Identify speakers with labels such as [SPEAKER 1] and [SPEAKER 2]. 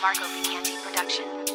[SPEAKER 1] Marco Vicanti production.